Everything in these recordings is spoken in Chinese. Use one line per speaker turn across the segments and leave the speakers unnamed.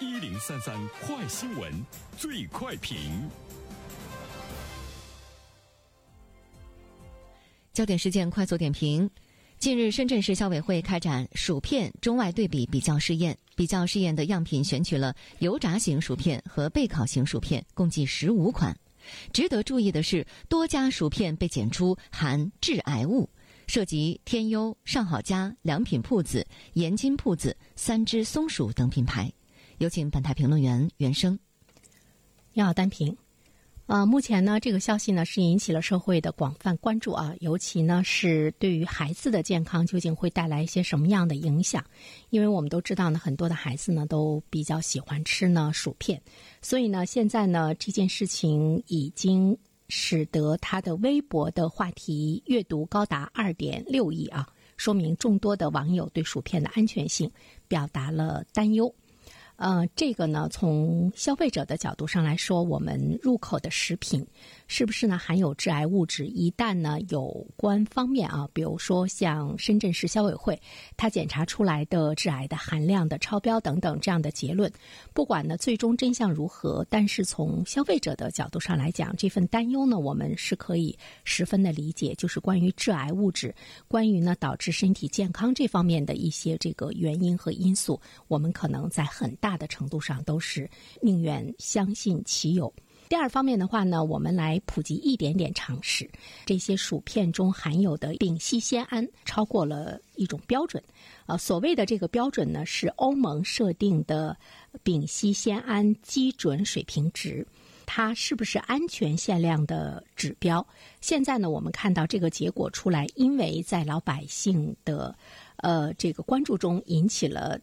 一零三三快新闻，最快评。
焦点事件快速点评。近日，深圳市消委会开展薯片中外对比比较试验，比较试验的样品选取了油炸型薯片和焙烤型薯片，共计十五款。值得注意的是，多家薯片被检出含致癌物，涉及天优、上好佳、良品铺子、盐津铺子、三只松鼠等品牌。有请本台评论员袁生。
你好，单平。呃，目前呢，这个消息呢是引起了社会的广泛关注啊，尤其呢是对于孩子的健康究竟会带来一些什么样的影响？因为我们都知道呢，很多的孩子呢都比较喜欢吃呢薯片，所以呢，现在呢这件事情已经使得他的微博的话题阅读高达二点六亿啊，说明众多的网友对薯片的安全性表达了担忧。呃，这个呢，从消费者的角度上来说，我们入口的食品是不是呢含有致癌物质？一旦呢有关方面啊，比如说像深圳市消委会，它检查出来的致癌的含量的超标等等这样的结论，不管呢最终真相如何，但是从消费者的角度上来讲，这份担忧呢，我们是可以十分的理解，就是关于致癌物质，关于呢导致身体健康这方面的一些这个原因和因素，我们可能在很大。大的程度上都是宁愿相信其有。第二方面的话呢，我们来普及一点点常识：这些薯片中含有的丙烯酰胺超过了一种标准。啊，所谓的这个标准呢，是欧盟设定的丙烯酰胺基准水平值。它是不是安全限量的指标？现在呢，我们看到这个结果出来，因为在老百姓的呃这个关注中引起了。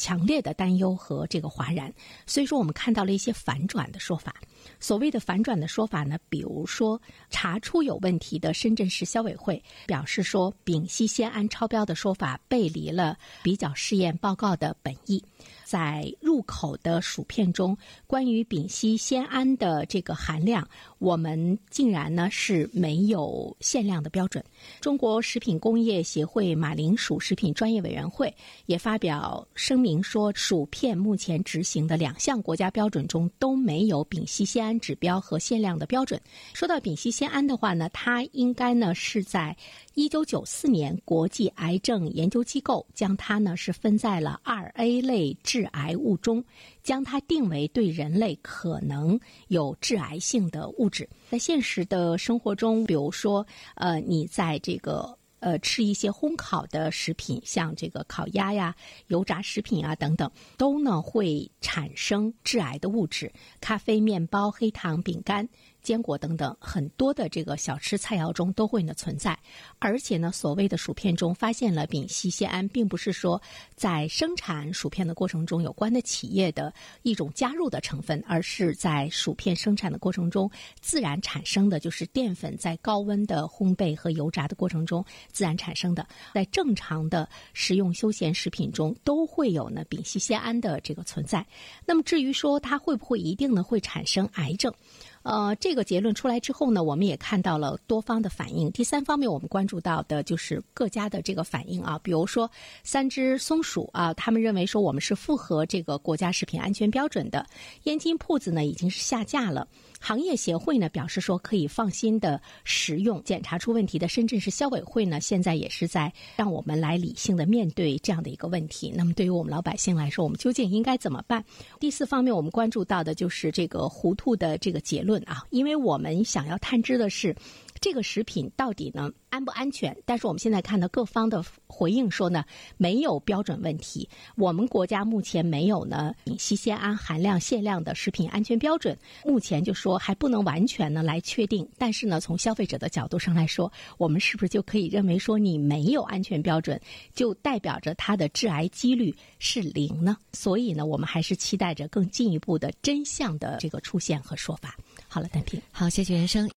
强烈的担忧和这个哗然，所以说我们看到了一些反转的说法。所谓的反转的说法呢，比如说查出有问题的深圳市消委会表示说，丙烯酰胺超标的说法背离了比较试验报告的本意。在入口的薯片中，关于丙烯酰胺的这个含量，我们竟然呢是没有限量的标准。中国食品工业协会马铃薯食品专业委员会也发表声明您说，薯片目前执行的两项国家标准中都没有丙烯酰胺指标和限量的标准。说到丙烯酰胺的话呢，它应该呢是在。一九九四年，国际癌症研究机构将它呢是分在了二 A 类致癌物中，将它定为对人类可能有致癌性的物质。在现实的生活中，比如说，呃，你在这个呃吃一些烘烤的食品，像这个烤鸭呀、油炸食品啊等等，都呢会产生致癌的物质。咖啡、面包、黑糖、饼干。坚果等等很多的这个小吃菜肴中都会呢存在，而且呢，所谓的薯片中发现了丙烯酰胺，并不是说在生产薯片的过程中有关的企业的一种加入的成分，而是在薯片生产的过程中自然产生的，就是淀粉在高温的烘焙和油炸的过程中自然产生的。在正常的食用休闲食品中都会有呢丙烯酰胺的这个存在。那么至于说它会不会一定呢会产生癌症？呃，这个结论出来之后呢，我们也看到了多方的反应。第三方面，我们关注到的就是各家的这个反应啊，比如说三只松鼠啊，他们认为说我们是符合这个国家食品安全标准的。燕京铺子呢已经是下架了。行业协会呢表示说可以放心的食用。检查出问题的深圳市消委会呢，现在也是在让我们来理性的面对这样的一个问题。那么对于我们老百姓来说，我们究竟应该怎么办？第四方面，我们关注到的就是这个糊涂的这个结论论啊，因为我们想要探知的是。这个食品到底呢安不安全？但是我们现在看到各方的回应说呢，没有标准问题。我们国家目前没有呢丙烯酰胺含量限量的食品安全标准，目前就说还不能完全呢来确定。但是呢，从消费者的角度上来说，我们是不是就可以认为说你没有安全标准，就代表着它的致癌几率是零呢？所以呢，我们还是期待着更进一步的真相的这个出现和说法。好了，单平，
好，谢谢袁生。